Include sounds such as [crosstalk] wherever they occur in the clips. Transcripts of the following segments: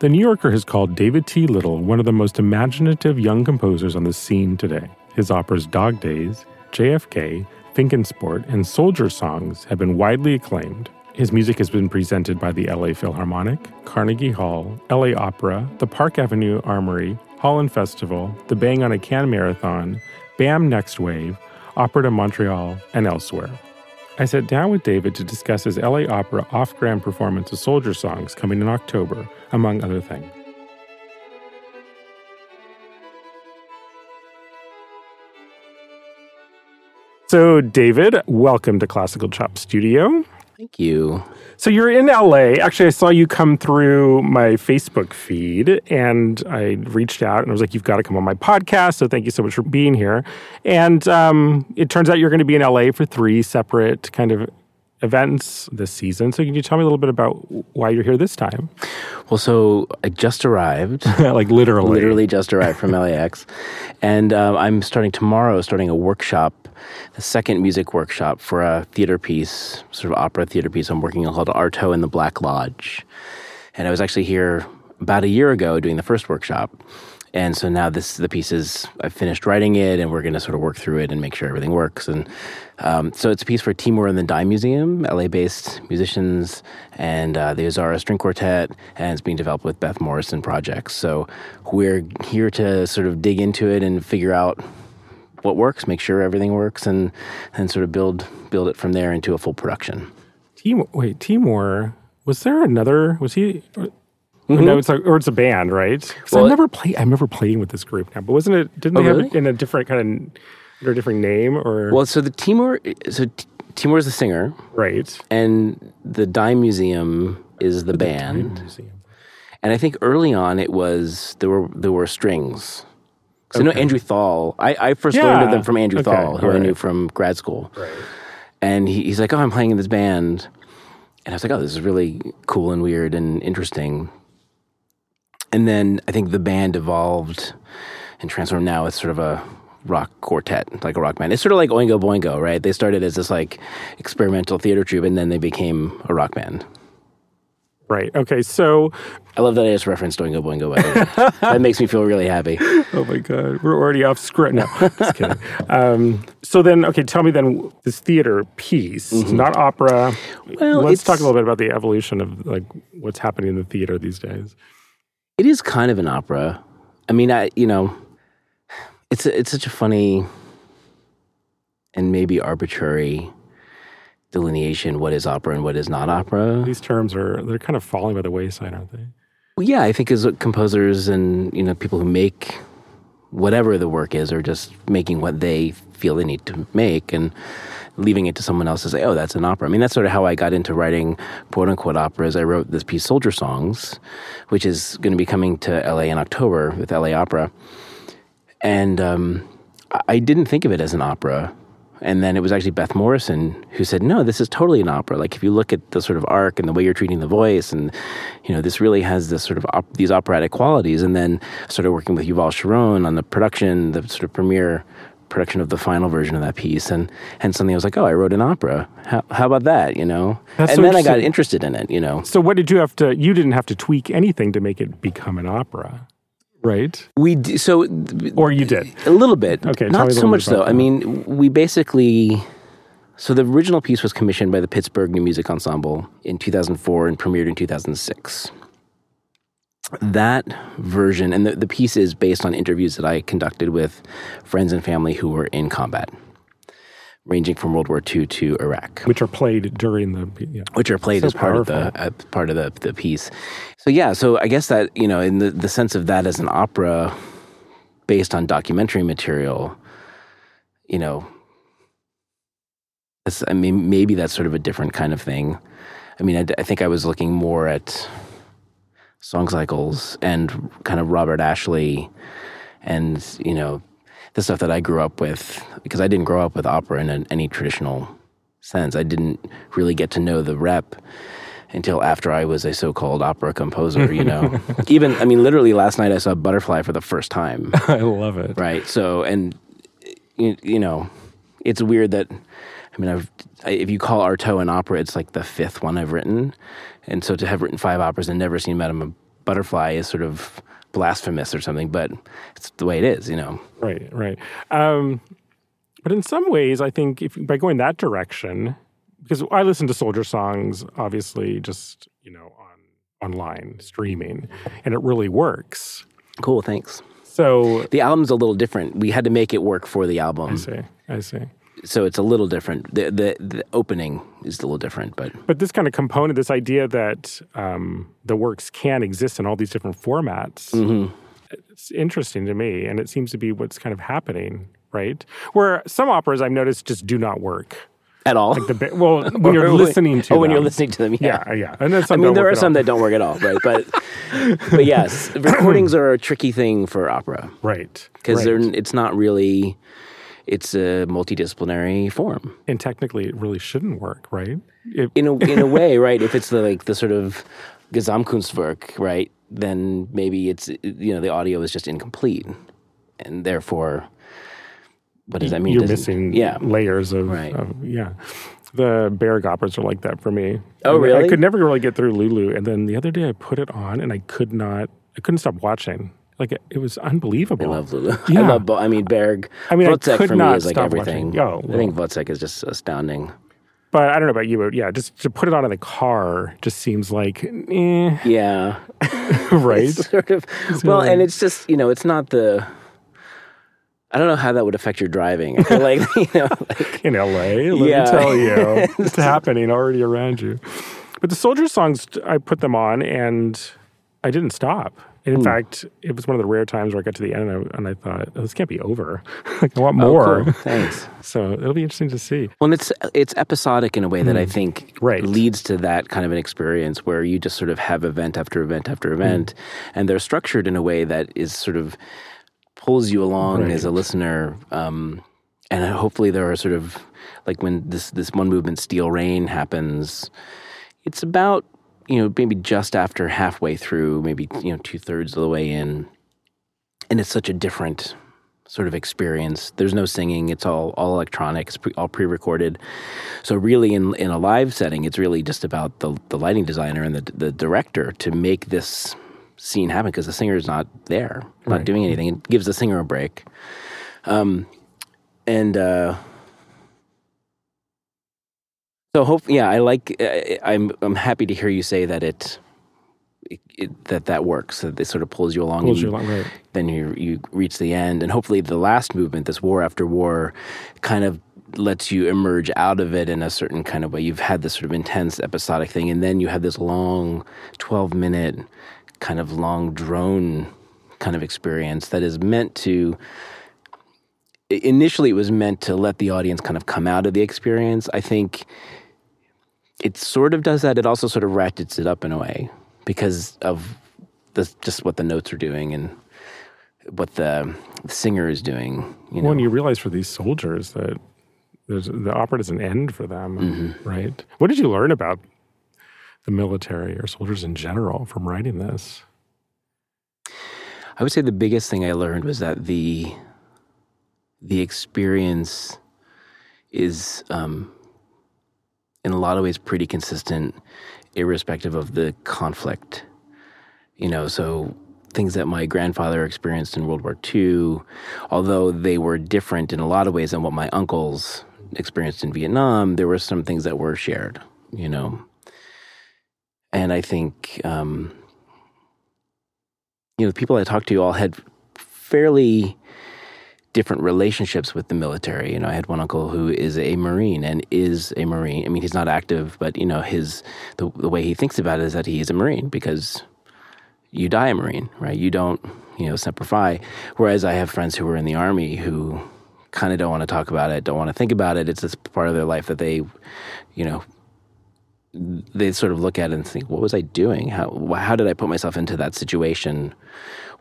The New Yorker has called David T. Little one of the most imaginative young composers on the scene today. His operas Dog Days, JFK, Vinkensport, and Soldier Songs have been widely acclaimed. His music has been presented by the LA Philharmonic, Carnegie Hall, LA Opera, the Park Avenue Armory, Holland Festival, the Bang on a Can Marathon, BAM Next Wave, Opera de Montreal, and elsewhere. I sat down with David to discuss his LA Opera off grand performance of Soldier Songs coming in October, among other things. So, David, welcome to Classical Chop Studio. Thank you. So you're in LA. Actually, I saw you come through my Facebook feed and I reached out and I was like, you've got to come on my podcast. So thank you so much for being here. And um, it turns out you're going to be in LA for three separate kind of events this season. So can you tell me a little bit about why you're here this time? Well, so I just arrived. [laughs] like literally. Literally just arrived from LAX. And um, I'm starting tomorrow, starting a workshop the second music workshop for a theater piece, sort of opera theater piece I'm working on called Artaud in the Black Lodge. And I was actually here about a year ago doing the first workshop. And so now this the piece is I've finished writing it, and we're going to sort of work through it and make sure everything works. And um, so it's a piece for Timur and the Dime Museum, LA-based musicians, and uh, the Isaura String Quartet, and it's being developed with Beth Morrison Projects. So we're here to sort of dig into it and figure out what works, make sure everything works, and and sort of build build it from there into a full production. Timur, wait, Timur, was there another? Was he? Mm-hmm. No, it's a, or it's a band, right? Well, I've never played. I'm never playing with this group now. But wasn't it? Didn't oh, they have it in a different kind of under a different name? Or well, so the Timur, so Timur is the singer, right? And the Dime Museum is the, the band. And I think early on it was there were there were strings so okay. I know Andrew Thal. I, I first yeah. learned of them from Andrew okay. Thal, who right. I knew from grad school. Right. And he, he's like, "Oh, I'm playing in this band," and I was like, "Oh, this is really cool and weird and interesting." And then I think the band evolved and transformed. Now it's sort of a rock quartet, like a rock band. It's sort of like Oingo Boingo, right? They started as this like experimental theater troupe, and then they became a rock band. Right. Okay. So I love that I just referenced Oingo Boingo. By the way. [laughs] that makes me feel really happy. Oh my god, we're already off script. No, just kidding. Um, so then, okay, tell me then this theater piece, mm-hmm. not opera. Well, let's talk a little bit about the evolution of like what's happening in the theater these days. It is kind of an opera. I mean, I you know, it's a, it's such a funny and maybe arbitrary delineation what is opera and what is not opera. These terms are they're kind of falling by the wayside, aren't they? Well, yeah, I think as composers and you know people who make whatever the work is, are just making what they feel they need to make and leaving it to someone else to say, "Oh, that's an opera." I mean, that's sort of how I got into writing quote unquote operas. I wrote this piece, Soldier Songs, which is going to be coming to LA in October with LA Opera, and um, I didn't think of it as an opera and then it was actually Beth Morrison who said, "No, this is totally an opera. Like if you look at the sort of arc and the way you're treating the voice, and you know, this really has this sort of op- these operatic qualities." And then started working with Yuval Sharon on the production, the sort of premiere production of the final version of that piece, and and suddenly I was like, "Oh, I wrote an opera. How, how about that?" You know. That's and so then I got interested in it. You know. So what did you have to? You didn't have to tweak anything to make it become an opera. Right. We d- so or you did a little bit. Okay, not so much though. That. I mean, we basically so the original piece was commissioned by the Pittsburgh New Music Ensemble in 2004 and premiered in 2006. That version and the, the piece is based on interviews that I conducted with friends and family who were in combat ranging from World War II to Iraq, which are played during the, yeah. which are played so as part powerful. of the uh, part of the the piece. So yeah, so I guess that you know, in the the sense of that as an opera based on documentary material, you know, I mean, maybe that's sort of a different kind of thing. I mean, I, I think I was looking more at song cycles and kind of Robert Ashley and you know the stuff that I grew up with, because I didn't grow up with opera in any traditional sense. I didn't really get to know the rep until after I was a so-called opera composer, you know. [laughs] Even I mean literally last night I saw Butterfly for the first time. [laughs] I love it. Right. So and you, you know, it's weird that I mean I've if you call Artaud an opera, it's like the fifth one I've written. And so to have written five operas and never seen Madame butterfly is sort of blasphemous or something, but it's the way it is, you know. Right, right. Um, but in some ways, I think if by going that direction, because I listen to soldier songs, obviously, just you know, on online streaming, and it really works. Cool, thanks. So The album's a little different. We had to make it work for the album. I see, I see. So it's a little different. The the, the opening is a little different, but But this kind of component, this idea that um, the works can exist in all these different formats, it's interesting to me, and it seems to be what's kind of happening, right? Where some operas I've noticed just do not work. at all. Like the ba- well, [laughs] when you're listening to oh, when you're them. listening to them, yeah. yeah, yeah, and then I mean, there are some all. that don't work at all, right? But [laughs] but yes, recordings are a tricky thing for opera right because right. they're it's not really it's a multidisciplinary form and technically it really shouldn't work, right? It, in a in a [laughs] way, right? If it's the like the sort of Gesamtkunstwerk, right? Then maybe it's you know the audio is just incomplete, and therefore, what does that mean? you're Does it- missing yeah. layers of, Right. of- yeah. The Berg operas are like that for me. Oh, mean, I could never really get through Lulu, and then the other day I put it on and I could not. I couldn't stop watching. Like it, was unbelievable. I love Lulu. [laughs] Yeah. I love. Bo- I mean, Berg. I mean, I could for me is like everything. Oh, I think Wozzeck is just astounding. But I don't know about you, but yeah, just to put it on in the car just seems like, eh, Yeah, [laughs] right? It's sort of. Well, and it's just you know, it's not the. I don't know how that would affect your driving. Like [laughs] you know, like in LA. Let Yeah. me tell you, it's happening already around you. But the soldier songs, I put them on and I didn't stop. And in Hmm. fact, it was one of the rare times where I got to the end and I, and I thought, oh, this can't be over. [laughs] like, I want oh, more. cool. [laughs] Thanks. So it'll be interesting to see. Well, and it's it's episodic in a way that I think Hmm. Right. leads to that kind of an experience where you just sort of have event after event after Hmm. event, and they're structured in a way that is sort of pulls you along as a listener. Um, and hopefully, there are sort of like when this this one movement, Steel Rain, happens. It's about you know maybe just after halfway through, maybe you know two thirds of the way in, and it's such a different sort of experience. There's no singing; it's all all electronic, it's pre, all pre-recorded. So really, in in a live setting, it's really just about the the lighting designer and the the director to make this scene happen because the singer is not there, not Right. doing anything. It gives the singer a break. Um, and uh, so hope yeah, I like. Uh, I'm I'm happy to hear you say that it. It, it, that that works. That it sort of pulls you along. Pulls you- you along, right. then you you reach the end, and hopefully the last movement, this war after war, kind of lets you emerge out of it in a certain kind of way. You've had this sort of intense episodic thing, and then you have this long, twelve minute, kind of long drone kind of experience that is meant to. Initially, it was meant to let the audience kind of come out of the experience. I think it sort of does that. It also sort of ratchets it up in a way because of the, just what the notes are doing and what the singer is doing. You know, Well, and you realize for these soldiers that there's, the opera doesn't end for them, Mm-hmm. right? What did you learn about the military or soldiers in general from writing this? I would say the biggest thing I learned was that the the experience is um, in a lot of ways pretty consistent, irrespective of the conflict. You know, so things that my grandfather experienced in World War II, although they were different in a lot of ways than what my uncles experienced in Vietnam, there were some things that were shared. You know, and I think. Um, you know, the people I talked to all had fairly different relationships with the military. You know, I had one uncle who is a Marine and is a Marine. I mean, he's not active, but you know, his the, the way he thinks about it is that he is a Marine because you die a Marine, right? You don't, you know, semper fi. Whereas I have friends who were in the army who kind of don't want to talk about it, don't want to think about it. It's just part of their life that they, you know, they sort of look at it and think, what was I doing? How, how did I put myself into that situation?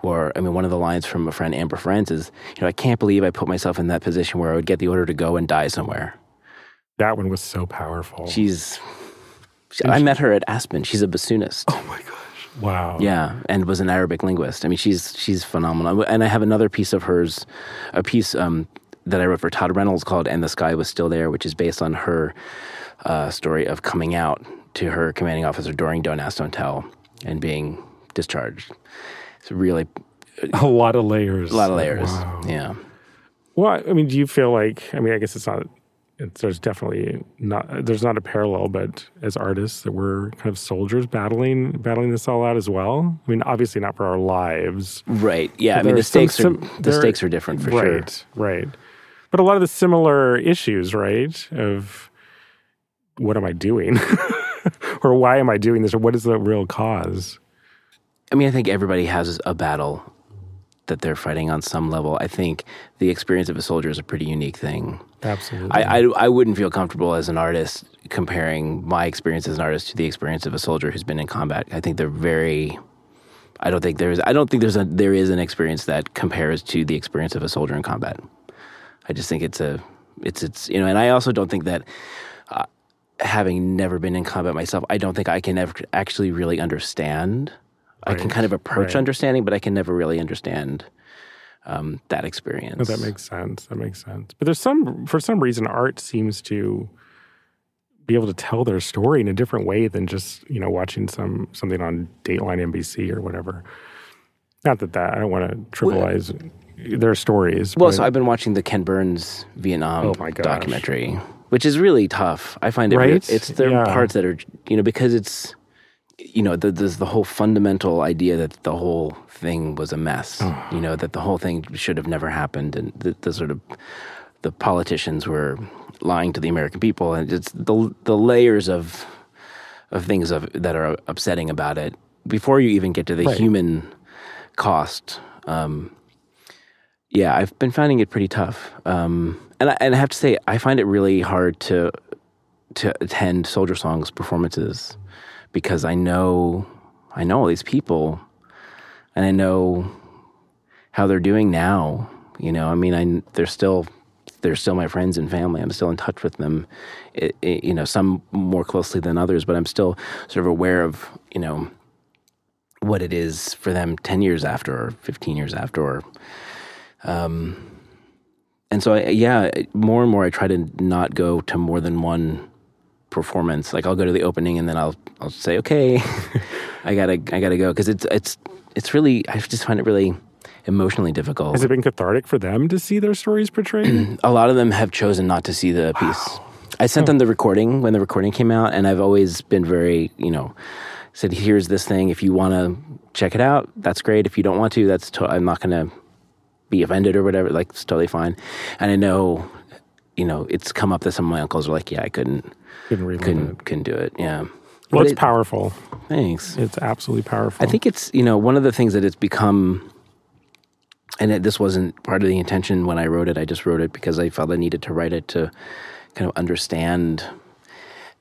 Or, I mean, one of the lines from a friend, Amber Friends, is, you know, I can't believe I put myself in that position where I would get the order to go and die somewhere. That one was so powerful. She's, she, I met her at Aspen. She's a bassoonist. oh my gosh. Wow. Yeah, and was an Arabic linguist. I mean, she's she's phenomenal. And I have another piece of hers, a piece um, that I wrote for Todd Reynolds called "And the Sky Was Still There," which is based on her uh, story of coming out to her commanding officer during "Don't Ask, Don't Tell" and being discharged. It's really a lot of layers. a lot of layers. Wow. Yeah. Well, I mean, do you feel like? I mean, I guess it's not. It's, there's definitely not. There's not a parallel, but as artists, that we're kind of soldiers battling battling this all out as well. I mean, obviously not for our lives. Right. Yeah. I mean, the are some stakes are the stakes are different for sure. right. Right. But a lot of the similar issues, right? Of what am I doing, [laughs] or why am I doing this, or what is the real cause? I mean, I think everybody has a battle that they're fighting on some level. I think the experience of a soldier is a pretty unique thing. Absolutely. I, I, I wouldn't feel comfortable as an artist comparing my experience as an artist to the experience of a soldier who's been in combat. I think they're very. I don't think there's. I don't think there's a. There is an experience that compares to the experience of a soldier in combat. I just think it's a. It's it's you know, and I also don't think that. Uh, having never been in combat myself, I don't think I can ever actually really understand. I can kind of approach right. understanding, but I can never really understand um, that experience. No, that makes sense. That makes sense. But there's some, for some reason, art seems to be able to tell their story in a different way than just you know watching some something on Dateline NBC or whatever. Not that that I don't want to trivialize their stories. Well, but- so I've been watching the Ken Burns Vietnam Oh documentary, which is really tough. I find it. Right? it's there Yeah. parts that are you know because it's you know the, there's the whole fundamental idea that the whole thing was a mess. you know that the whole thing should have never happened, and the, the sort of the politicians were lying to the American people, and it's the the layers of of things of, that are upsetting about it before you even get to the Right. human cost. Um, yeah, I've been finding it pretty tough, um, and I, and I have to say, I find it really hard to to attend Soldier Songs performances because I know I know all these people, and I know how they're doing now. You know, I mean, I they're still they're still my friends and family. I'm still in touch with them. It, it, you know, some more closely than others, but I'm still sort of aware of you know what it is for them 10 years after or 15 years after or um and so I, yeah more and more i try to not go to more than one performance like i'll go to the opening and then i'll i'll say okay [laughs] i gotta i gotta go because it's it's it's really i just find it really emotionally difficult has it been cathartic for them to see their stories portrayed? [clears throat] a lot of them have chosen not to see the piece. I sent them the recording when the recording came out, and I've always been very, you know, said, "Here's this thing. If you want to check it out, that's great. If you don't want to, that's to- I'm not going to be offended or whatever. Like it's totally fine." And I know, you know, it's come up that some of my uncles are like, "Yeah, I couldn't, Couldn't couldn't, it. couldn't do it." Yeah. Well, But it's it- powerful. Thanks. It's absolutely powerful. I think it's you know one of the things that it's become, and it, this wasn't part of the intention when I wrote it. I just wrote it because I felt I needed to write it to kind of understand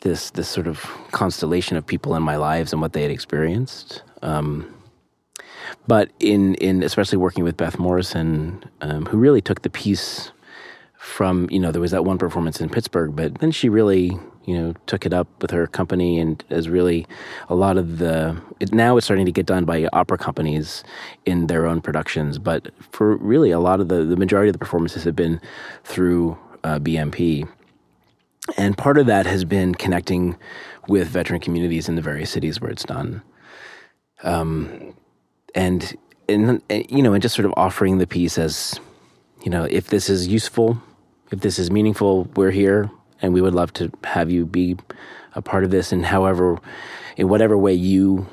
this this sort of constellation of people in my lives and what they had experienced. Um, but in in especially working with Beth Morrison, um, who really took the piece from you know there was that one performance in Pittsburgh, but then she really you know took it up with her company and is really a lot of the it, now it's starting to get done by opera companies in their own productions, but for really a lot of the the majority of the performances have been through uh, BMP. And part of that has been connecting with veteran communities in the various cities where it's done. Um, and, and, and, you know, and just sort of offering the piece as, you know, if this is useful, if this is meaningful, we're here and we would love to have you be a part of this in however, in whatever way you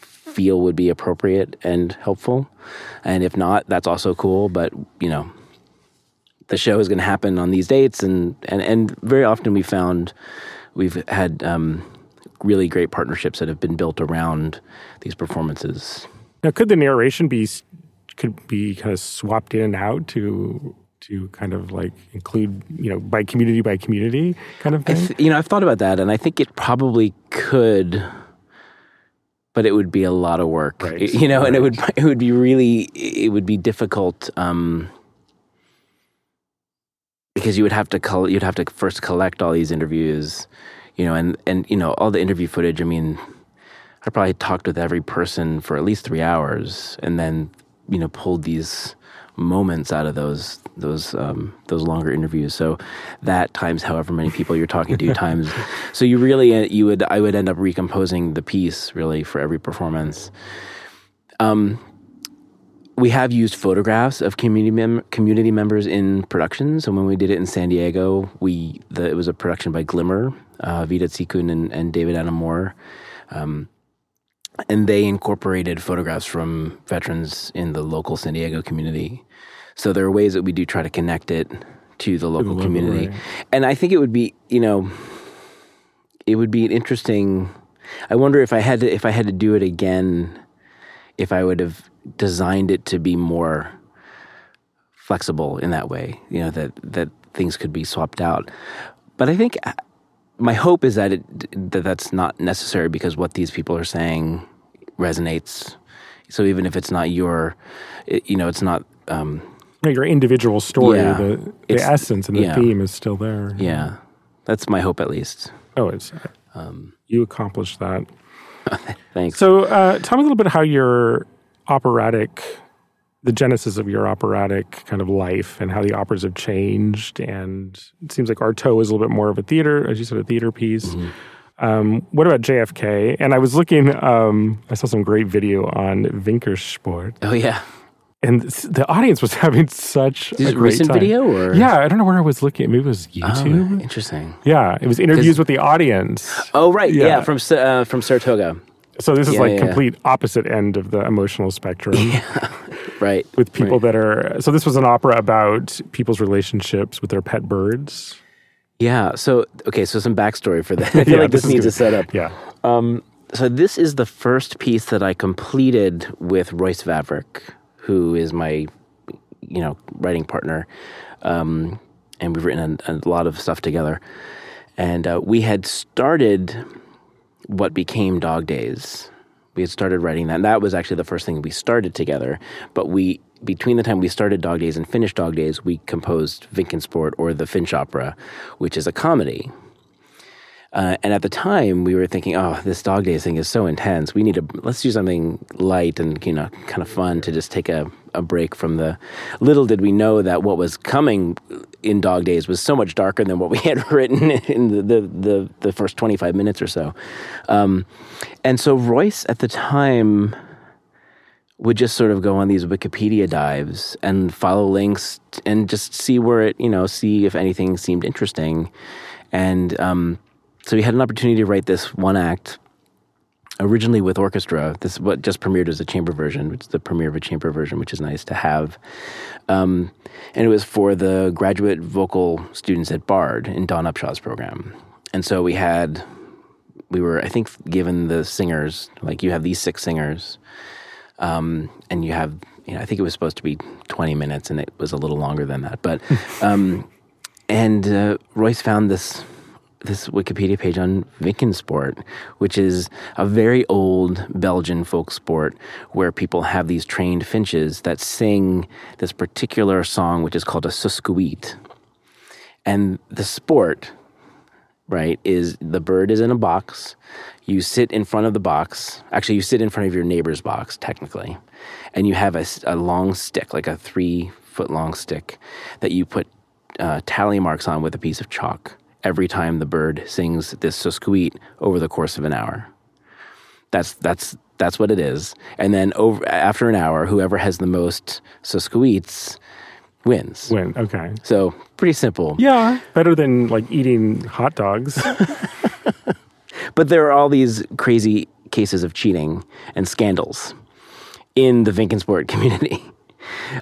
feel would be appropriate and helpful. And if not, that's also cool. But, you know, the show is going to happen on these dates. And, and, and very often we found we've had um, really great partnerships that have been built around these performances. now, could the narration be could be kind of swapped in and out to to kind of like include you know by community by community kind of thing? th- you know, I've thought about that, and I think it probably could, but it would be a lot of work. Right, [laughs] You know, and it would [laughs] it would be really it would be difficult um, because you would have to col- you'd have to first collect all these interviews, you know, and and you know all the interview footage. I mean, I probably talked with every person for at least three hours, and then you know pulled these moments out of those those um, those longer interviews. So that times however many people you're talking to [laughs] times. So you really uh, you would I would end up recomposing the piece really for every performance. Um, we have used photographs of community mem- community members in productions. So when we did it in San Diego, we the, it was a production by Glimmer, uh, Vida Tsikun and, and David Anna Moore. Um, and they incorporated photographs from veterans in the local San Diego community. So there are ways that we do try to connect it to the local local, community. And I think it would be, you know, it would be an interesting. I wonder if I had to if I had to do it again, if I would have designed it to be more flexible in that way. You know that that things could be swapped out. But I think uh, my hope is that it that that's not necessary because what these people are saying resonates. So even if it's not your, you know, it's not. Um, your individual story, Yeah. the, the essence and the yeah. theme is still there. yeah, that's my hope at least. Oh, it's Um, you accomplished that. [laughs] Thanks. So, uh, tell me a little bit how your operatic, the genesis of your operatic kind of life, and how the operas have changed. And it seems like Artaud is a little bit more of a theater, as you said, a theater piece. Mm-hmm. Um, what about JFK? And I was looking, um, I saw some great video on Vinkensport, oh yeah, and the audience was [laughs] having such Is a great recent time. video or Yeah, I don't know where I was looking. Maybe it was Oh, YouTube. interesting. Yeah, it was interviews with the audience. Oh right, yeah, Yeah. from uh, from Saratoga, So this is Yeah, like yeah, complete opposite end of the emotional spectrum [laughs] yeah. right? [laughs] with people right. that are. So this was an opera about people's relationships with their pet birds. Yeah. So okay, so some backstory for that. I feel like this, this needs a setup. Yeah. Um, so this is the first piece that I completed with Royce Vavrek, who is my, you know, writing partner, um, and we've written a, a lot of stuff together. And uh, we had started what became Dog Days. We had started writing that. And that was actually the first thing we started together. But we, between the time we started Dog Days and finished Dog Days, we composed Vinkensport or the Finch Opera, which is a comedy. Uh, and at the time, we were thinking, "Oh, this Dog Days thing is so intense. We need to let's do something light and you know, kind of fun to just take a, a break from the." Little did we know that what was coming in Dog Days was so much darker than what we [laughs] had written in the the, the, the first twenty five minutes or so. Um, and so Royce at the time would just sort of go on these Wikipedia dives and follow links and just see where it, you know, see if anything seemed interesting. And um, so we had an opportunity to write this one act originally with orchestra. This is what just premiered as a chamber version, It's the premiere of a chamber version, which is nice to have. Um, and it was for the graduate vocal students at Bard in Dawn Upshaw's program. And so we had, we were, I think, given the singers, like you have these six singers, um, and you have, you know, I think it was supposed to be 20 minutes, and it was a little longer than that. But, [laughs] um, and uh, Royce found this this Wikipedia page on Vinkensport, which is a very old Belgian folk sport where people have these trained finches that sing this particular song, which is called a suskewiet. And the sport, right, is the bird is in a box. You sit in front of the box. Actually, you sit in front of your neighbor's box, technically. And you have a, a long stick, like a three foot long stick, that you put uh, tally marks on with a piece of chalk every time the bird sings this suskewiet over the course of an hour. That's that's that's what it is. And then over after an hour, whoever has the most suskewiets wins. Win. okay, So pretty simple. yeah, better than like eating hot dogs. [laughs] But there are all these crazy cases of cheating and scandals in the Vinkensport [laughs] community.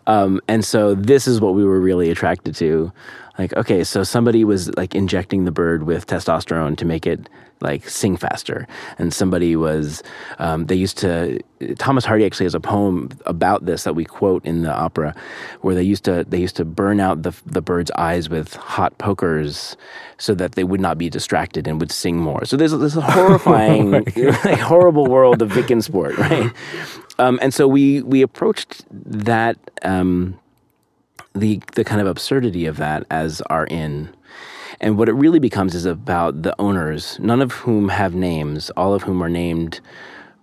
Um, and so this is what we were really attracted to. Like, okay, so somebody was like injecting the bird with testosterone to make it like sing faster. And somebody was, um, they used to, Thomas Hardy actually has a poem about this that we quote in the opera where they used to, they used to burn out the, the bird's eyes with hot pokers so that they would not be distracted and would sing more. So there's this [laughs] horrifying, [laughs] like, horrible world of Vinkensport, right? [laughs] Um, and so we we approached that um, the the kind of absurdity of that as our in. And what it really becomes is about the owners, none of whom have names, all of whom are named,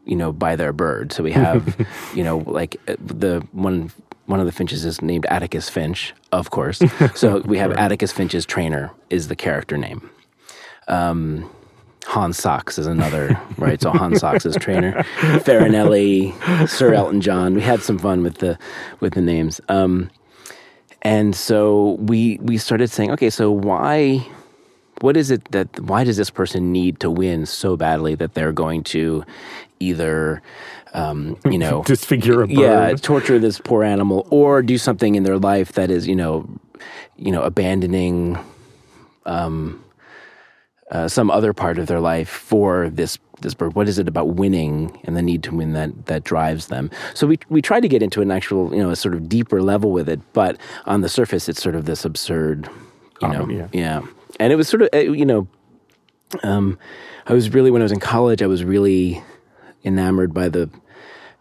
you know, by their bird. So we have, [laughs] you know, like uh, the one one of the finches is named Atticus Finch, of course. [laughs] So we have Atticus Finch's trainer is the character name. Um, Hans Sachs is another, right? So Hans Sachs is trainer, [laughs] Farinelli, Sir Elton John. We had some fun with the with the names. Um, and so we we started saying, okay, so why what is it that why does this person need to win so badly that they're going to either um, you know [laughs] disfigure a bird. yeah torture this poor animal or do something in their life that is you know you know abandoning um, uh, some other part of their life for this this bird? What is it about winning and the need to win that that drives them? So we we try to get into an actual you know a sort of deeper level with it but on the surface it's sort of this absurd you know. Yeah. yeah. And it was sort of uh, you know um, I was really when I was in college I was really enamored by the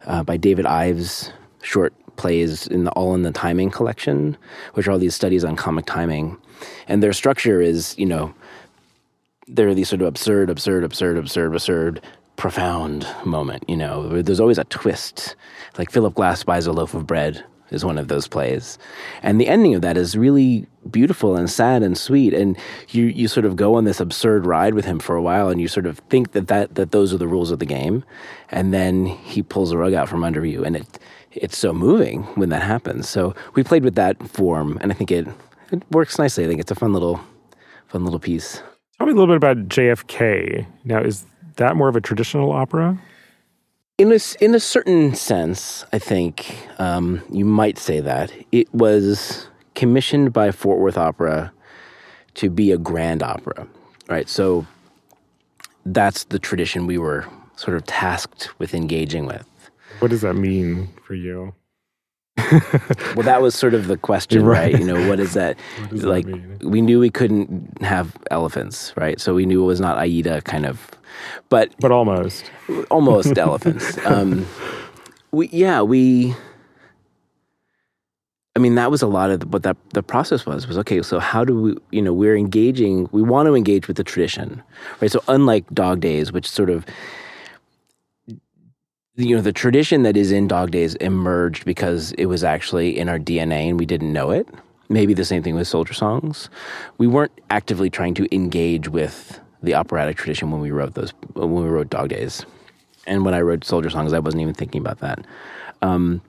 uh, by David Ives short plays in the All in the Timing collection, which are all these studies on comic timing, and their structure is you know they're these sort of absurd, absurd, absurd, absurd, absurd, profound moment. You know, there's always a twist. Like Philip Glass buys a loaf of bread is one of those plays, and the ending of that is really beautiful and sad and sweet. And you you sort of go on this absurd ride with him for a while, and you sort of think that that that those are the rules of the game, and then he pulls the rug out from under you, and it it's so moving when that happens. So we played with that form, and I think it it works nicely. I think it's a fun little fun little piece. Tell me a little bit about JFK. Now, is that more of a traditional opera? In a, in a certain sense, I think um, you might say that. It was commissioned by Fort Worth Opera to be a grand opera, right? So that's the tradition we were sort of tasked with engaging with. What does that mean for you? [laughs] Well, that was sort of the question, Right. right? You know, what is that? [laughs] does that like, mean? we knew we couldn't have elephants, right? So we knew it was not Aida kind of, but But almost. almost [laughs] elephants. Um, we yeah we. I mean that was a lot of what that the process was was okay. So how do we you know we're engaging we want to engage with the tradition, right? So unlike Dog Days, which sort of you know the tradition that is in Dog Days emerged because it was actually in our DNA and we didn't know it. Maybe the same thing with Soldier Songs. We weren't actively trying to engage with the operatic tradition when we wrote those when we wrote Dog Days, and when I wrote Soldier Songs, I wasn't even thinking about that. Um,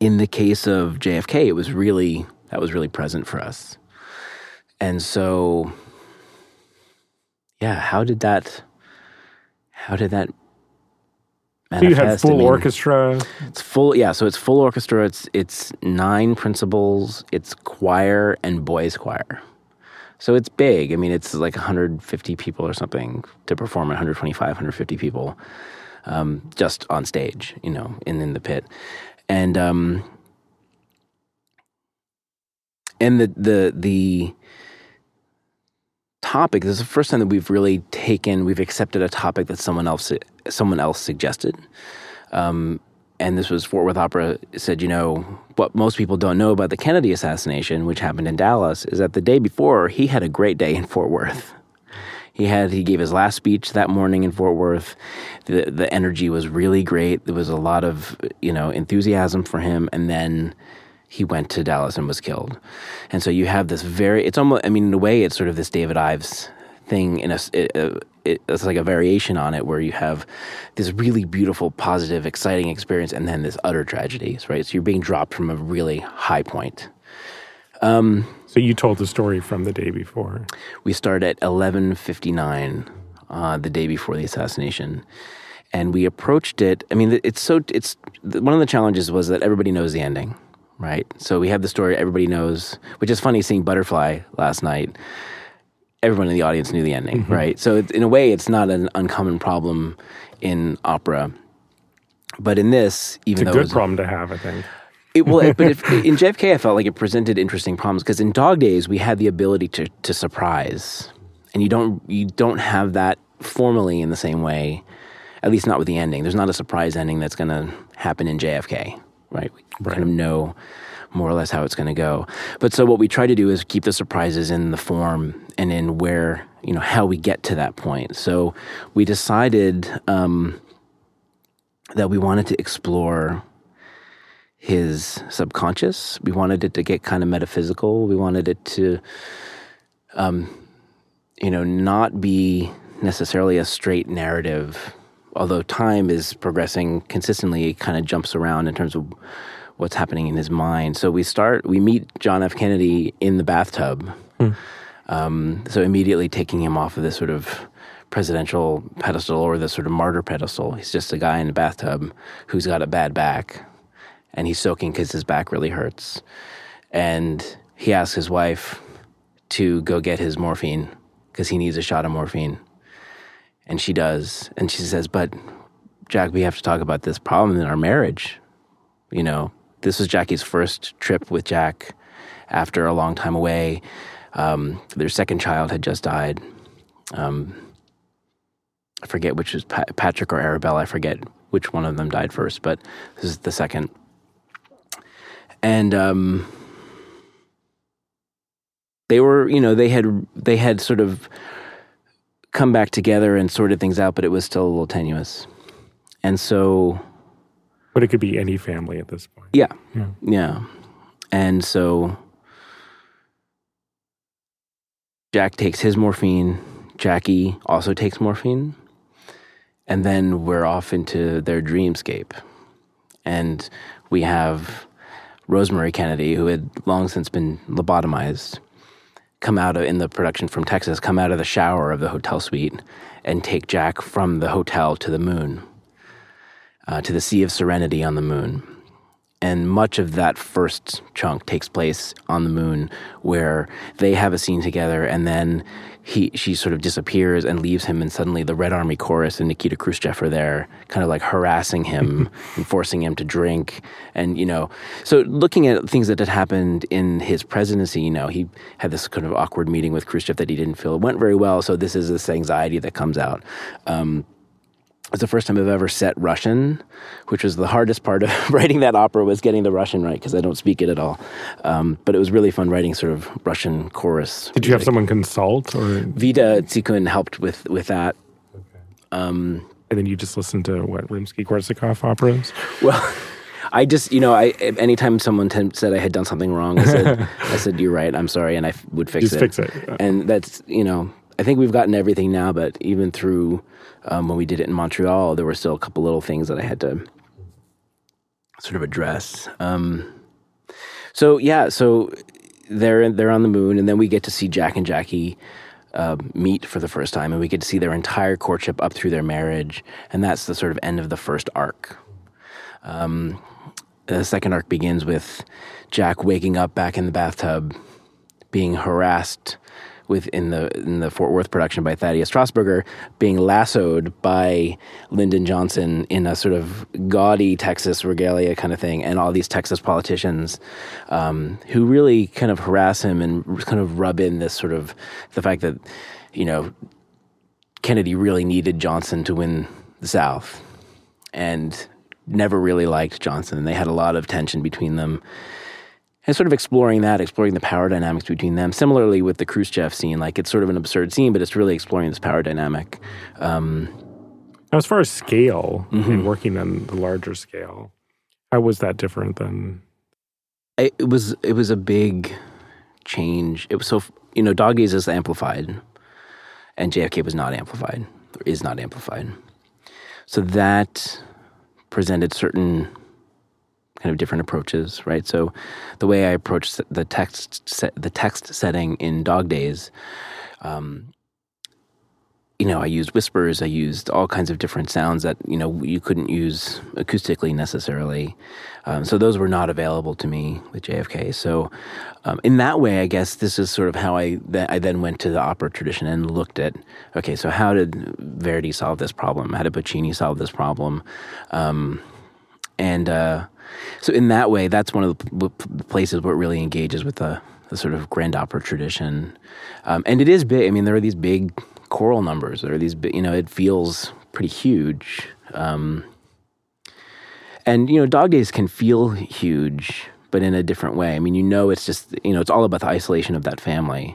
in the case of JFK, it was really that was really present for us, and so yeah, how did that? How did that? So you had manifest? I full mean, orchestra. it's full, yeah. So it's full orchestra. It's it's nine principals. It's choir and boys choir. So it's big. I mean, it's like 150 people or something to perform. 125, 150 people, um, just on stage, you know, in in the pit, and um, and the the the topic. This is the first time that we've really taken, we've accepted a topic that someone else someone else suggested. Um, and this was Fort Worth Opera said, you know, what most people don't know about the Kennedy assassination, which happened in Dallas, is that the day before he had a great day in Fort Worth. He had he gave his last speech that morning in Fort Worth. The the energy was really great. There was a lot of you know enthusiasm for him, and then he went to Dallas and was killed. And so you have this very it's almost I mean in a way it's sort of this David Ives thing in a it, it's like a variation on it where you have this really beautiful positive exciting experience and then this utter tragedy right? So you're being dropped from a really high point. So you told the story from the day before. we start at 11:59 uh, the day before the assassination. And we approached it i mean it's so it's one of the challenges was that everybody knows the ending right? So we have the story everybody knows which is funny seeing butterfly last night everyone in the audience knew the ending mm-hmm. right so in a way it's not an uncommon problem in opera but in this even It's a though it good was- problem to have, I think. it, well, it- but if, [laughs] in JFK, I felt like it presented interesting problems because in Dog Days we had the ability to to surprise, and you don't you don't have that formally in the same way, at least not with the ending. There's not a surprise ending that's going to happen in JFK, right? We kind of know more or less how it's going to go. But so what we try to do is keep the surprises in the form and in where you know how we get to that point. So we decided um, that we wanted to explore his subconscious. We wanted it to get kind of metaphysical. We wanted it to, um, you know, not be necessarily a straight narrative. Although time is progressing consistently, it kind of jumps around in terms of what's happening in his mind. So we start, we meet John F. Kennedy in the bathtub. Hmm. Um, so immediately taking him off of this sort of presidential pedestal or the sort of martyr pedestal. He's just a guy in a bathtub who's got a bad back and he's soaking because his back really hurts. And he asks his wife to go get his morphine because he needs a shot of morphine. And she does. And she says, But Jack, we have to talk about this problem in our marriage. You know, this was Jackie's first trip with Jack after a long time away. Um, their second child had just died. Um, I forget which was pa- Patrick or Arabella. I forget which one of them died first, but this is the second. And um, they were, you know, they had they had sort of come back together and sorted things out, but it was still a little tenuous. And so, but it could be any family at this point. Yeah, yeah, yeah. And so, Jack takes his morphine. Jackie also takes morphine and then we're off into their dreamscape. And we have Rosemary Kennedy, who had long since been lobotomized, come out of, in the production from Texas, come out of the shower of the hotel suite and take Jack from the hotel to the moon, uh, to the Sea of Serenity on the moon. And much of that first chunk takes place on the moon, where they have a scene together, and then he she sort of disappears and leaves him, and suddenly the Red Army chorus and Nikita Khrushchev are there, kind of like harassing him [laughs] and forcing him to drink, and you know, so looking at things that had happened in his presidency, you know, he had this kind of awkward meeting with Khrushchev that he didn't feel went very well. So this is this anxiety that comes out. Um, was the first time I've ever set Russian, which was the hardest part of [laughs] writing that opera was getting the Russian right because I don't speak it at all. Um, but it was really fun writing sort of Russian chorus. Did you have someone consult or Vida Tsikun helped with with that. Okay. Um, and then you just listened to what Rimsky Korsakov operas. [laughs] Well. I just, you know, I anytime someone t- said I had done something wrong, I said, [laughs] I said, "You're right. I'm sorry," and I f- would fix just it. Fix it. And that's, you know, I think we've gotten everything now, but even through um, when we did it in Montreal, there were still a couple little things that I had to sort of address. Um, so yeah, so they're they're on the moon, and then we get to see Jack and Jackie uh, meet for the first time, and we get to see their entire courtship up through their marriage, and that's the sort of end of the first arc. Um, the second arc begins with Jack waking up back in the bathtub, being harassed with in the in the Fort Worth production by Thaddeus Strassberger being lassoed by Lyndon Johnson in a sort of gaudy Texas regalia kind of thing, and all these Texas politicians um, who really kind of harass him and kind of rub in this sort of the fact that you know Kennedy really needed Johnson to win the South, and never really liked Johnson. And they had a lot of tension between them and sort of exploring that, exploring the power dynamics between them. Similarly with the Khrushchev scene, like it's sort of an absurd scene, but it's really exploring this power dynamic. Um, now, as far as scale mm-hmm. and working on the larger scale, how was that different than? It was. It was a big change. It was so you know, Dog Days is amplified, and JFK was not amplified or is not amplified. So that presented certain kind of different approaches, right? So, the way I approached the text set, the text setting in Dog Days, um, you know, I used whispers, I used all kinds of different sounds that you know you couldn't use acoustically necessarily. Um, so those were not available to me with JFK. So, um, in that way, I guess this is sort of how I th- I then went to the opera tradition and looked at okay, so how did Verdi solve this problem? How did Puccini solve this problem? Um, and uh, so in that way, that's one of the places where it really engages with the, the sort of grand opera tradition. Um, and it is big. I mean, there are these big choral numbers. There are these, you know, it feels pretty huge. Um, and you know, dog days can feel huge, but in a different way. I mean, you know, it's just you know, it's all about the isolation of that family.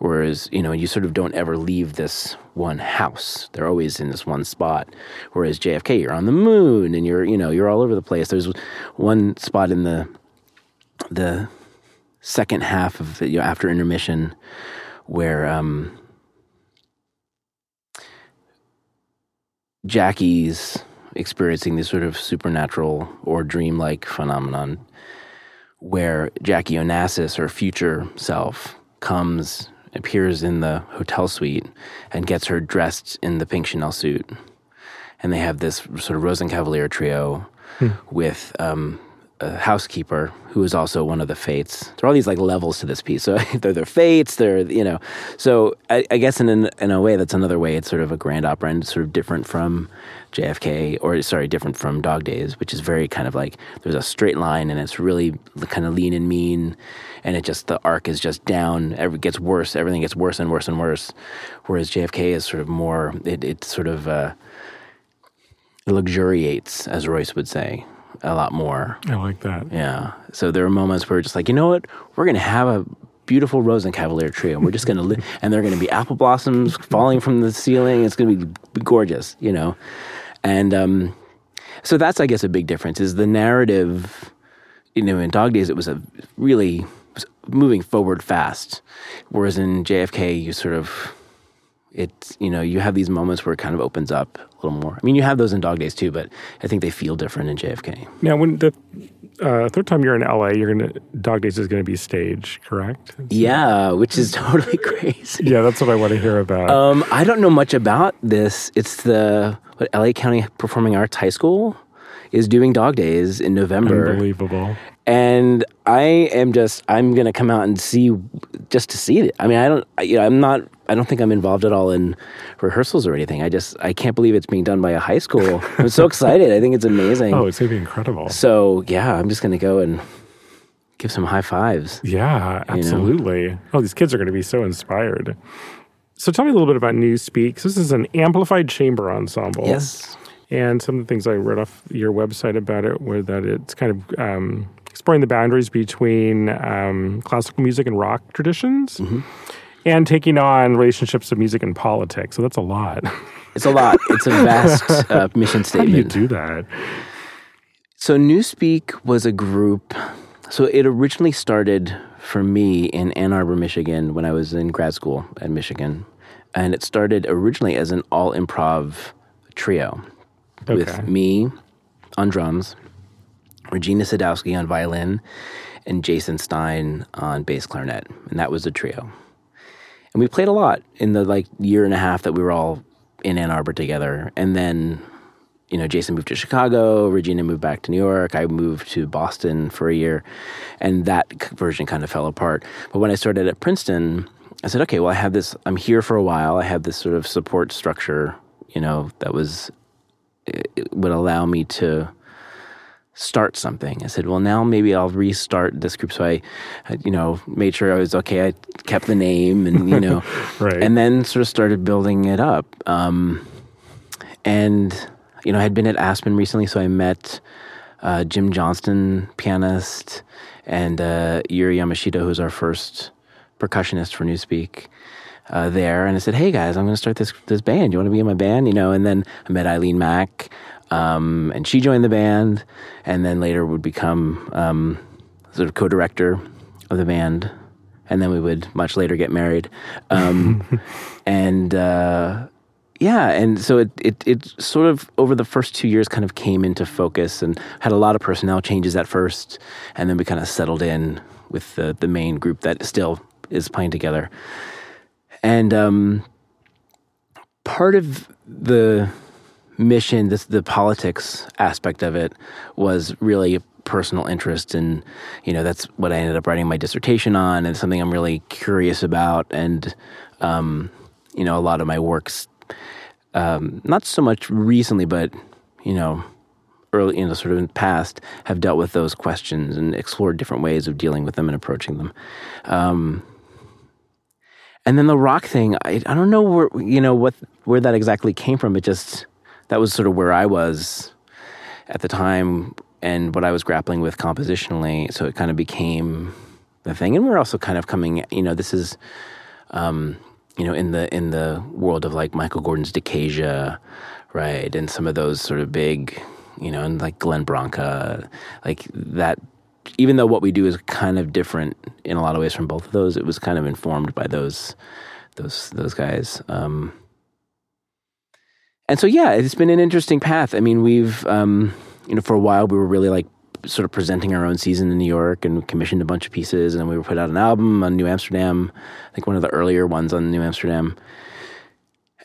Whereas you know, you sort of don't ever leave this one house. They're always in this one spot. Whereas JFK, you're on the moon and you're you know you're all over the place. There's one spot in the the second half of you know, after intermission where um, Jackie's experiencing this sort of supernatural or dreamlike phenomenon where Jackie Onassis, her future self, comes, appears in the hotel suite and gets her dressed in the pink Chanel suit. And they have this sort of Rosenkavalier trio with um, a housekeeper who is also one of the fates. There are all these like levels to this piece. [laughs] So they're their fates. They're you know. So I, I guess in an, in a way that's another way. It's sort of a grand opera and sort of different from JFK or sorry, different from Dog Days, which is very kind of like there's a straight line and it's really kind of lean and mean, and it just the arc is just down. It gets worse. Everything gets worse and worse and worse. Whereas JFK is sort of more. It it sort of. Uh, luxuriates, as Royce would say, a lot more. I like that. Yeah. So there are moments where it's just like, you know what? We're going to have a beautiful Rosenkavalier tree, and we're just going to live, and there are going to be apple blossoms falling from the ceiling. It's going to be gorgeous, you know? And um, so that's, I guess, a big difference is the narrative, you know, in Dog Days, it was a really moving forward fast. Whereas in JFK, you sort of, it's, you know, you have these moments where it kind of opens up a little more. I mean, you have those in Dog Days too, but I think they feel different in JFK. Now, when the uh, third time you're in LA, you're gonna Dog Days is gonna be stage, correct? Yeah, which is [laughs] totally crazy. Yeah, that's what I want to hear about. Um, I don't know much about this. It's the what LA County Performing Arts High School is doing Dog Days in November, Unbelievable. and I am just I'm gonna come out and see just to see it. I mean, I don't, you know, I'm not. I don't think I'm involved at all in rehearsals or anything. I just I can't believe it's being done by a high school. I'm so [laughs] excited. I think it's amazing. Oh, it's gonna be incredible. So yeah, I'm just gonna go and give some high fives. Yeah, absolutely. Oh, these kids are going to be so inspired. So tell me a little bit about New Speaks. This is an amplified chamber ensemble. Yes. And some of the things I read off your website about it were that it's kind of um, exploring the boundaries between um, classical music and rock traditions Mm-hmm. And taking on relationships of music and politics. So that's a lot. [laughs] It's a lot. It's a vast [laughs] uh, mission How do you statement. do that? So Newspeak was a group. So it originally started for me in Ann Arbor, Michigan, when I was in grad school at Michigan, and it started originally as an all improv trio with me on drums, Regina Sadowski on violin, and Jason Stein on bass clarinet, and that was the trio. And we played a lot in the like year and a half that we were all in Ann Arbor together, and then you know, Jason moved to Chicago, Regina moved back to New York, I moved to Boston for a year, and that version kind of fell apart. But when I started at Princeton, I said, okay, well, I have this, I'm here for a while, I have this sort of support structure, you know, that was, it, it would allow me to start something. I said, well, now maybe I'll restart this group. So I, you know, made sure I was okay. I kept the name and, you know, [laughs] Right. and then sort of started building it up. Um, and you know, I had been at Aspen recently, so I met uh, Jim Johnston, pianist, and uh, Yuri Yamashita, who's our first percussionist for Newspeak. Uh, there and I said, "Hey guys, I'm going to start this this band. You want to be in my band?" You know, and then I met Eileen Mack, um, and she joined the band, and then later would become um, sort of co-director of the band, and then we would much later get married, um, [laughs] and uh, yeah, and so it, it it sort of over the first two years kind of came into focus and had a lot of personnel changes at first, and then we kind of settled in with the the main group that still is playing together, and um, part of the mission, this the politics aspect of it, was really personal interest, and you know that's what I ended up writing my dissertation on, and something I'm really curious about, and um, you know a lot of my works, um, not so much recently, but you know early, you know, sort of in the past, have dealt with those questions and explored different ways of dealing with them and approaching them. Um, and then the rock thing, I, I don't know where you know what where that exactly came from. It just that was sort of where I was at the time and what I was grappling with compositionally. So it kind of became the thing. And we're also kind of coming, you know, this is um, you know, in the in the world of like Michael Gordon's Decasia, right, and some of those sort of big, you know, and like Glenn Branca, like that. Even though what we do is kind of different in a lot of ways from both of those, it was kind of informed by those those those guys. Um, and so yeah, it's been an interesting path. I mean, we've um, you know for a while we were really like sort of presenting our own season in New York and commissioned a bunch of pieces, and we were put out an album on New Amsterdam. I think one of the earlier ones on New Amsterdam,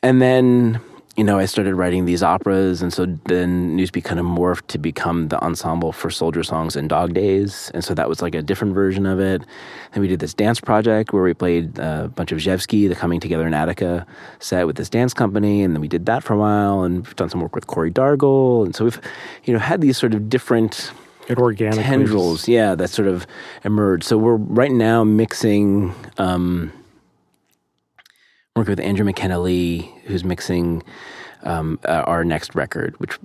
and then you know, I started writing these operas, and so then Newspeak kind of morphed to become the ensemble for Soldier Songs and Dog Days, and so that was like a different version of it. And we did this dance project where we played a bunch of Rzewski, the Coming Together in Attica set with this dance company, and then we did that for a while, and we've done some work with Corey Dargel, and so we've, you know, had these sort of different it organically tendrils, yeah, that sort of emerged. So we're right now mixing. Um, working with Andrew McKenna Lee, who's mixing um, uh, our next record, which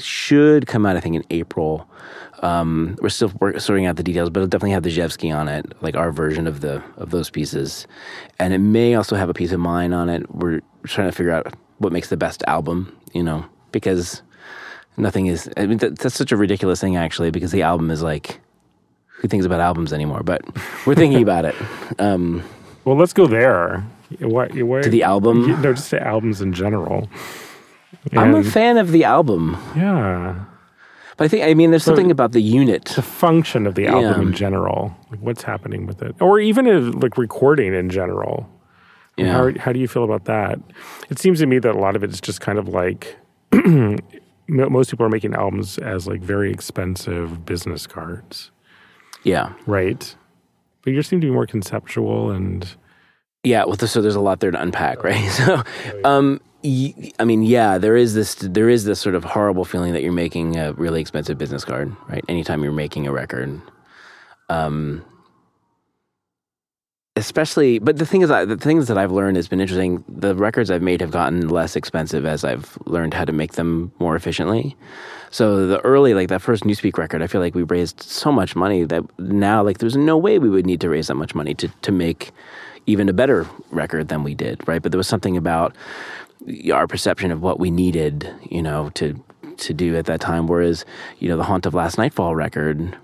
should come out, I think, in April. Um, we're still sorting out the details, but it'll definitely have the Rzewski on it, like our version of the of those pieces, and it may also have a piece of mine on it. We're trying to figure out what makes the best album, you know, because nothing is. I mean, that, that's such a ridiculous thing, actually, because the album is like, who thinks about albums anymore? But we're thinking about it. Um, Well, let's go there. What, what, to the album. No, just to albums in general. I'm a fan of the album, Yeah. but I think I mean there's something about the unit. The function of the album Yeah. in general. Like what's happening with it? Or even if, like recording in general. Yeah. How, how do you feel about that? It seems to me that a lot of it is just kind of like [clears throat] most people are making albums as like very expensive business cards, Yeah, right? But you seem to be more conceptual and yeah. Well, so there's a lot there to unpack, right? [laughs] So, um, I mean, yeah, there is this there is this sort of horrible feeling that you're making a really expensive business card, right? Anytime you're making a record, um, especially. But the thing is, the things that I've learned has been interesting. The records I've made have gotten less expensive as I've learned how to make them more efficiently. So the early, like that first Newspeak record, I feel like we raised so much money that now, like, there's no way we would need to raise that much money to to make even a better record than we did, right? But there was something about our perception of what we needed, you know, to to do at that time. Whereas, you know, the Haunt of Last Nightfall record,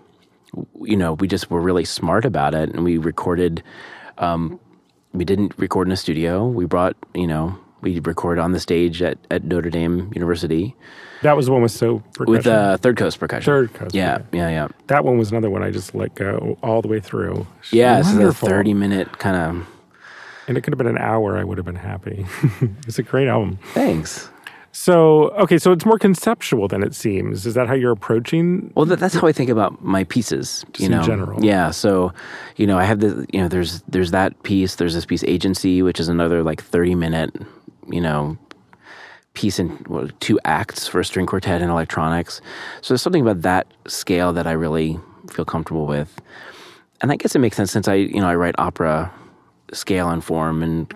you know, we just were really smart about it, and we recorded. Um, we didn't record in a studio. We brought, you know, we recorded on the stage at, at Notre Dame University that was the one with so percussion. with uh, Third Coast percussion. Third Coast, yeah, okay. yeah, yeah, that one was another one I just let go all the way through. Yeah. It's a wonderful. thirty-minute kind of and it could have been an hour. I would have been happy. [laughs] it's a great album. thanks. So okay, so it's more conceptual than it seems. Is that how you're approaching? Well, that, that's how I think about my pieces. you in know, general. Yeah. So, you know, I have the, you know, there's there's that piece. There's this piece, agency, which is another like thirty minute, you know, piece in what, two acts for a string quartet and electronics. So there's something about that scale that I really feel comfortable with, and I guess it makes sense since I, you know, I write opera scale and form, and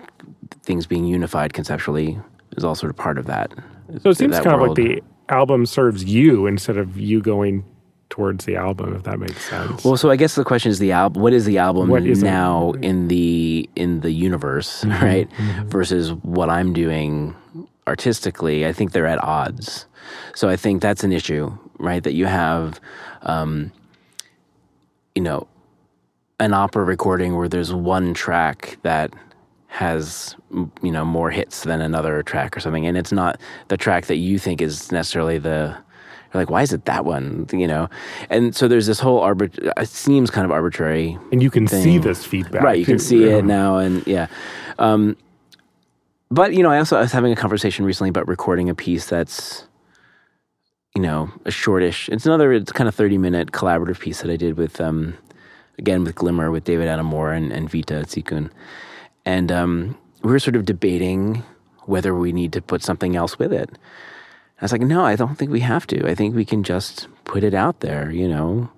things being unified conceptually is all sort of part of that. So it seems kind of like the album serves you instead of you going towards the album, if that makes sense. Well, so I guess the question is the album. What is the album is it? now in the in the universe, [laughs] right? Versus what I'm doing artistically. I think they're at odds. So I think that's an issue, right? That you have, um, you know, an opera recording where there's one track that has you know more hits than another track or something, and it's not the track that you think is necessarily the you're like, why is it that one? You know, and so there's this whole arbit. It seems kind of arbitrary, and you can see this feedback, right? You can see Yeah. it now, and yeah. Um, but you know, I also I was having a conversation recently about recording a piece that's, you know, a shortish. It's another. It's kind of thirty minute collaborative piece that I did with, um, again with Glimmer with David Adam Moore and, and Vita Tzykun, and um, we were sort of debating whether we need to put something else with it. I was like, no, I don't think we have to. I think we can just put it out there, you know.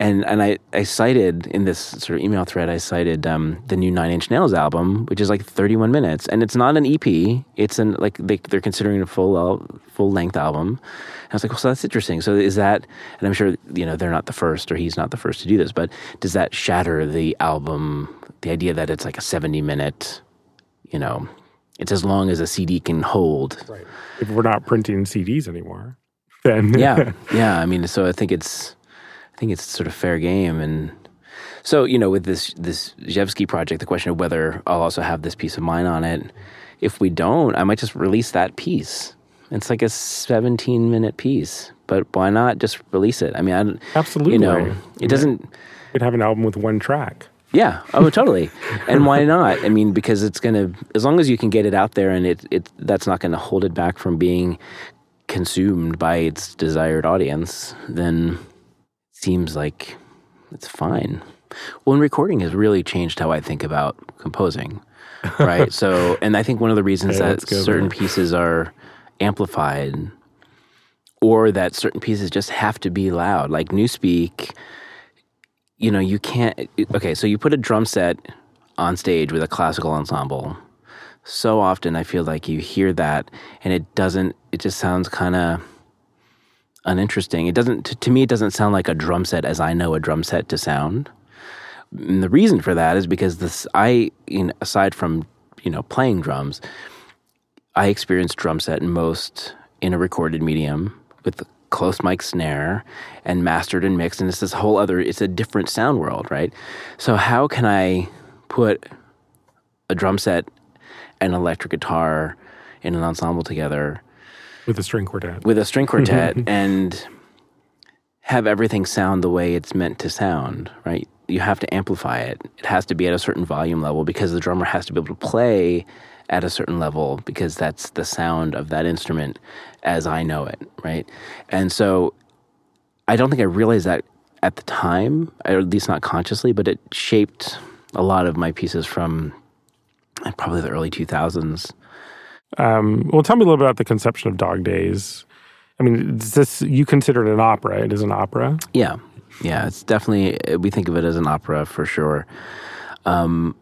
And and I, I cited in this sort of email thread, I cited um, the new Nine Inch Nails album, which is like 31 minutes, and it's not an EP. It's an like they, they're considering a full full length album. And I was like, well, so that's interesting. So is that? And I'm sure you know they're not the first, or he's not the first to do this, but does that shatter the album? The idea that it's like a 70 minute, you know, it's as long as a CD can hold. Right. If we're not printing CDs anymore, then yeah, [laughs] yeah. I mean, so I think it's, I think it's sort of fair game, and so you know, with this this Rzewski project, the question of whether I'll also have this piece of mine on it, if we don't, I might just release that piece. It's like a 17 minute piece, but why not just release it? I mean, I, Absolutely. you know, it doesn't. You could have an album with one track. Yeah. Oh, totally. and why not? I mean, because it's gonna as long as you can get it out there, and it it that's not going to hold it back from being consumed by its desired audience. Then seems like it's fine. Well, and recording has really changed how I think about composing. [laughs] Right. so, and I think one of the reasons Yeah, that go certain pieces are amplified or that certain pieces just have to be loud, like Newspeak you know, you can't. Okay, so you put a drum set on stage with a classical ensemble. So often, I feel like you hear that, and it doesn't. It just sounds kind of uninteresting. It doesn't. To, to me, it doesn't sound like a drum set as I know a drum set to sound. And the reason for that is because this. I, you know, aside from you know playing drums, I experience drum set most in a recorded medium with close mic snare and mastered and mixed and it's this whole other it's a different sound world right so how can i put a drum set and electric guitar in an ensemble together With a string quartet. with a string quartet [laughs] and have everything sound the way it's meant to sound, right? You have to amplify it. It has to be at a certain volume level because the drummer has to be able to play at a certain level because that's the sound of that instrument as I know it, right? And so I don't think I realized that at the time, or at least not consciously, but it shaped a lot of my pieces from probably the early 2000s. Um, well, tell me a little bit about the conception of Dog Days. I mean, is this you consider it an opera? It is an opera. Yeah, yeah, it's definitely we think of it as an opera for sure. Um,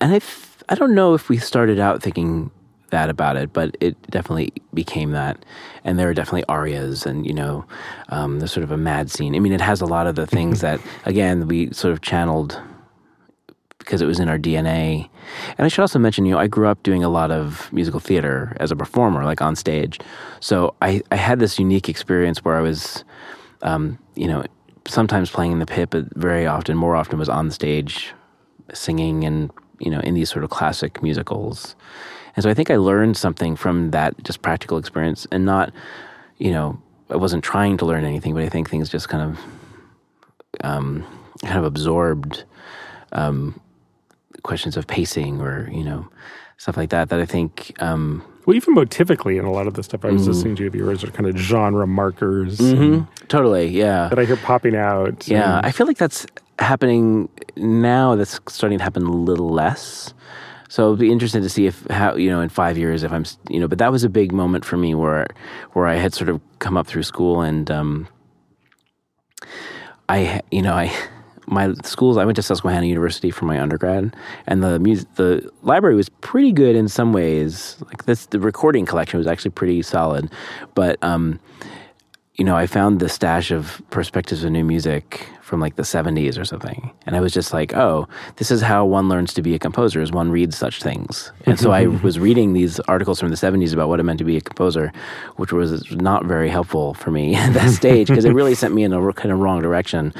and I, f- I don't know if we started out thinking that about it, but it definitely became that. And there are definitely arias, and you know, um, there's sort of a mad scene. I mean, it has a lot of the things [laughs] that again we sort of channeled because it was in our DNA. And I should also mention, you know, I grew up doing a lot of musical theater as a performer, like on stage. So I, I had this unique experience where I was, um, you know, sometimes playing in the pit, but very often, more often, was on the stage singing and, you know, in these sort of classic musicals. And so I think I learned something from that just practical experience and not, you know, I wasn't trying to learn anything, but I think things just kind of, um, kind of absorbed um, questions of pacing or you know stuff like that. That I think, um, Well, even motivically in a lot of the stuff I was Mm-hmm. listening to of yours are kind of genre markers mhm, totally, yeah, that I hear popping out. yeah. and- I feel like that's happening now. That's starting to happen a little less. So it'll be interesting to see if how you know in five years if I'm you know. But that was a big moment for me where where I had sort of come up through school and um, I you know I my schools I went to Susquehanna University for my undergrad and the music the library was pretty good in some ways. Like this the recording collection was actually pretty solid but um you know I found the stash of perspectives of new music from like the 70s or something and I was just like oh this is how one learns to be a composer is one reads such things and so I [laughs] was reading these articles from the 70s about what it meant to be a composer which was not very helpful for me [laughs] at that [laughs] stage because it really sent me in a kind of wrong direction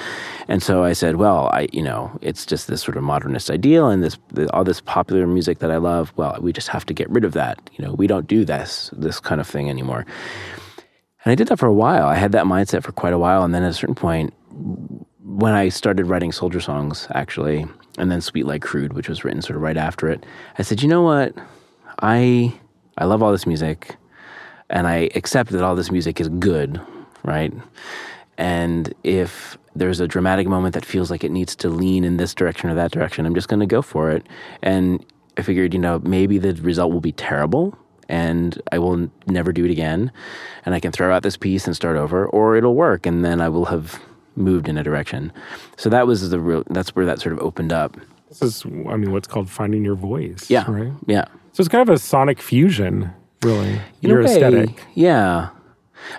and so I said, well, I, you know, it's just this sort of modernist ideal and this, all this popular music that I love. Well, we just have to get rid of that. You know, we don't do this, this kind of thing anymore. And I did that for a while. I had that mindset for quite a while. And then at a certain point, when I started writing soldier songs, actually, and then Sweet Light Crude, which was written sort of right after it, I said, you know what? I, I love all this music and I accept that all this music is good, right? And if there's a dramatic moment that feels like it needs to lean in this direction or that direction, I'm just going to go for it. And I figured, you know, maybe the result will be terrible and I will never do it again. And I can throw out this piece and start over, or it'll work and then I will have moved in a direction. So that was the real, that's where that sort of opened up. This is, I mean, what's called finding your voice. Yeah. Right. Yeah. So it's kind of a sonic fusion, really. In your way, aesthetic. Yeah.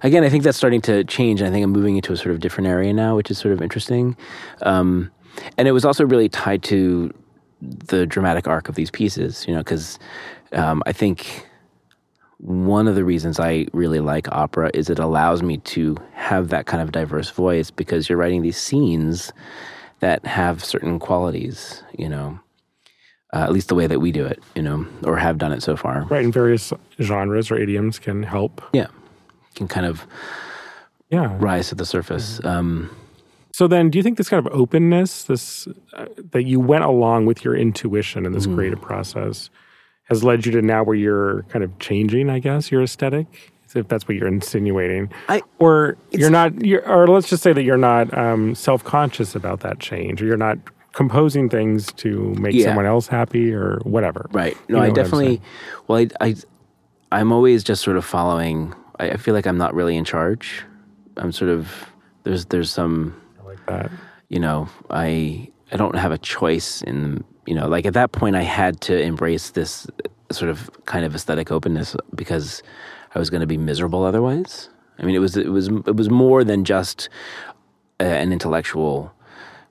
Again, I think that's starting to change. I think I'm moving into a sort of different area now, which is sort of interesting. Um, and it was also really tied to the dramatic arc of these pieces, you know, because um, I think one of the reasons I really like opera is it allows me to have that kind of diverse voice because you're writing these scenes that have certain qualities, you know. uh, at least the way that we do it, you know, or have done it so far. Right, and various genres or idioms can help. Yeah, can kind of Yeah. rise to the surface. Um, So then, do you think this kind of openness, this uh, that you went along with your intuition in this Mm-hmm. creative process, has led you to now where you're kind of changing? I guess your aesthetic, if that's what you're insinuating, I or you're not, you're, or let's just say that you're not um, self conscious about that change, or you're not composing things to make Yeah. someone else happy, or whatever. Right. You No, know I definitely. Well, I, I, I'm always just sort of following. I, I feel like I'm not really in charge. I'm sort of there's there's some I like that. you know I I don't have a choice in you know like at that point I had to embrace this sort of kind of aesthetic openness because I was going to be miserable otherwise. I mean, it was it was it was more than just a, an intellectual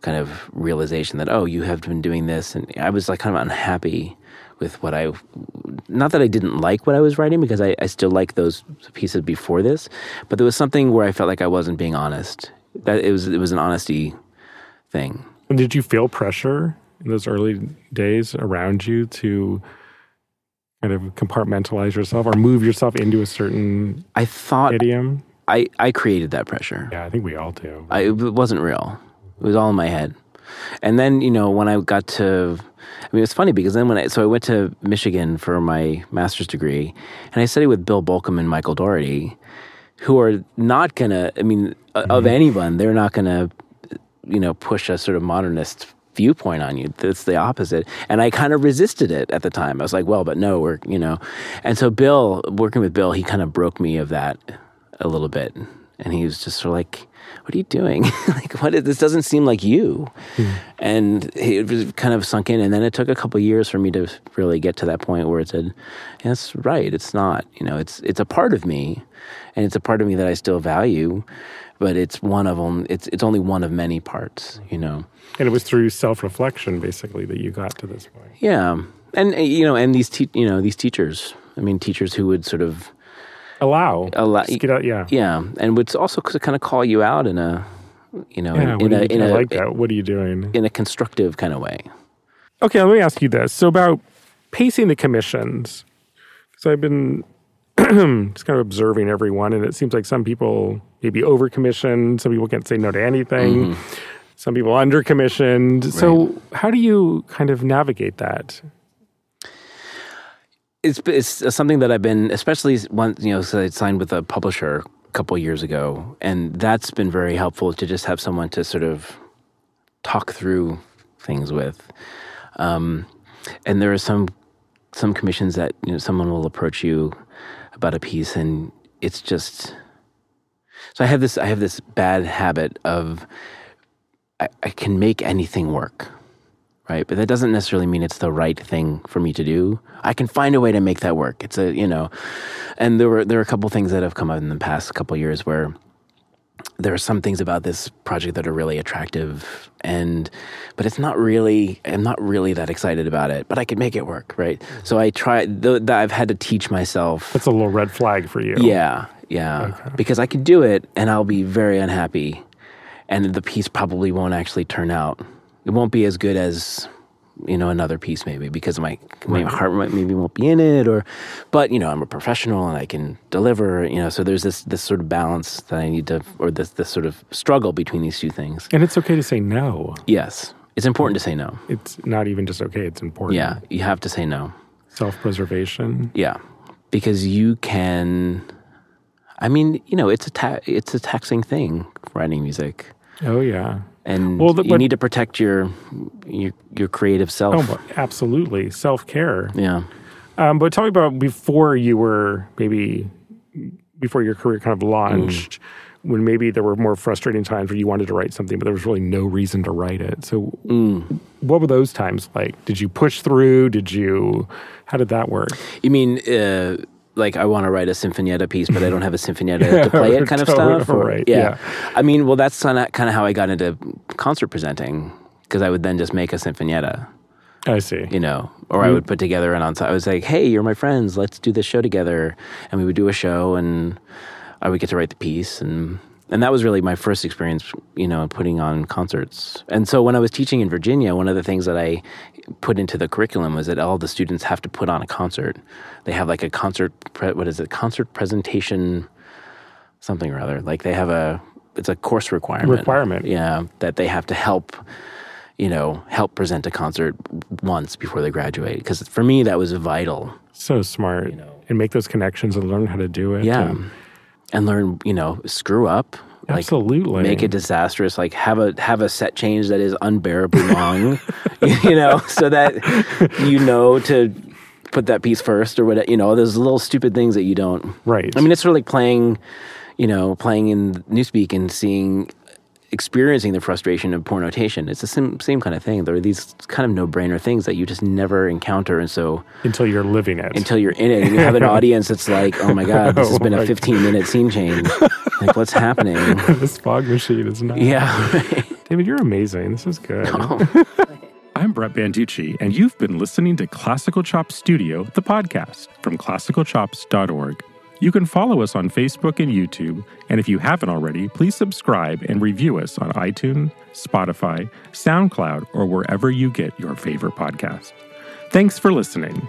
kind of realization that oh you have been doing this and I was like kind of unhappy with what I not that I didn't like what I was writing because I, I still like those pieces before this but there was something where I felt like I wasn't being honest that it was it was an honesty thing And did you feel pressure in those early days around you to kind of compartmentalize yourself or move yourself into a certain I thought idiom? I, I created that pressure Yeah, I think we all do. I, it wasn't real. It was all in my head. And then, you know, when I got to, I mean, it's funny because then when I, so I went to Michigan for my master's degree and I studied with Bill Bolcom and Michael Daugherty, who are not going to, I mean, uh of anyone, they're not going to, you know, push a sort of modernist viewpoint on you. That's the opposite. And I kind of resisted it at the time. I was like, well, but no, we're, you know. And so Bill, working with Bill, he kind of broke me of that a little bit. And he was just sort of like, what are you doing? [laughs] like, what is, this doesn't seem like you. Hmm. And it was kind of sunk in. And then it took a couple of years for me to really get to that point where it said, yeah, that's right. It's not, you know, it's, it's a part of me and it's a part of me that I still value, but it's one of them. It's, it's only one of many parts, you know? And it was through self reflection, basically, that you got to this point. Yeah. And, you know, and these, te- you know, these teachers, I mean, teachers who would sort of, Allow. Allow- get out, yeah. yeah, and would also kind of call you out in a, you know, Yeah, in, in a, in a, like that. What are you doing? in a constructive kind of way. Okay, let me ask you this. So about pacing the commissions, because I've been [clears throat] just kind of observing everyone, and it seems like some people maybe over commissioned, some people can't say no to anything, mm-hmm. some people under commissioned. So how do you kind of navigate that? It's it's something that I've been, especially once you know, so I signed with a publisher a couple years ago, and that's been very helpful to just have someone to sort of talk through things with. Um, and there are some some commissions that you know someone will approach you about a piece, and it's just. So I have this I have this bad habit of I, I can make anything work right? But that doesn't necessarily mean it's the right thing for me to do. I can find a way to make that work. It's a you know, and there were there are a couple things that have come up in the past couple years where there are some things about this project that are really attractive and but it's not really i'm not really that excited about it but i could make it work right so i try th- th- i've had to teach myself That's a little red flag for you. yeah yeah because i could do it and i'll be very unhappy and the piece probably won't actually turn out it won't be as good as you know another piece maybe because my, my heart might, maybe won't be in it or but you know i'm a professional and i can deliver you know so there's this this sort of balance that i need to or this this sort of struggle between these two things And it's okay to say no. yes it's important to say no It's not even just okay, it's important. yeah you have to say no Self preservation. yeah because you can i mean you know it's a ta- it's a taxing thing writing music Oh, yeah. And Well, the- you need to protect your your your creative self. Oh, absolutely. Self care. yeah, Um, but tell me about before you were maybe before your career kind of launched, when maybe there were more frustrating times where you wanted to write something, but there was really no reason to write it. So, what were those times like? Did you push through? Did you? How did that work? you mean uh, like I want to write a sinfonietta piece, but I don't have a sinfonietta [laughs] to play it, kind of stuff. Or, Right, yeah. yeah. I mean, well, that's kind of kind of how I got into concert presenting because I would then just make a sinfonietta. I see. you know, or I mm. would put together an ensemble. I was like, "Hey, you're my friends. Let's do this show together," and we would do a show, and I would get to write the piece, and and that was really my first experience, you know, putting on concerts. And so when I was teaching in Virginia, one of the things that I put into the curriculum was that all the students have to put on a concert. They have like a concert, pre- what is it, concert presentation, something or other. Like they have a, it's a course requirement. Requirement. Yeah, that they have to help, you know, help present a concert once before they graduate. Because for me, that was vital. So smart. and make those connections and learn how to do it. Yeah. and- And learn, you know, screw up. Like, absolutely. make it disastrous like have a have a set change that is unbearably long [laughs] you know so that you know to put that piece first or whatever you know there's little stupid things that you don't Right. i mean it's sort of like playing you know playing in newspeak and seeing experiencing the frustration of poor notation it's the same, same kind of thing there are these kind of no-brainer things that you just never encounter and so until you're living it. until you're in it and you have an [laughs] audience that's like oh my god this has [laughs] oh been Oh my a 15 minute scene change like what's happening [laughs] this fog machine is not. yeah David, you're amazing. This is good. I'm Brett Banducci, and you've been listening to Classical Chops Studio, the podcast from classicalchops.org. You can follow us on Facebook and YouTube, and if you haven't already, please subscribe and review us on iTunes, Spotify, SoundCloud, or wherever you get your favorite podcast. Thanks for listening.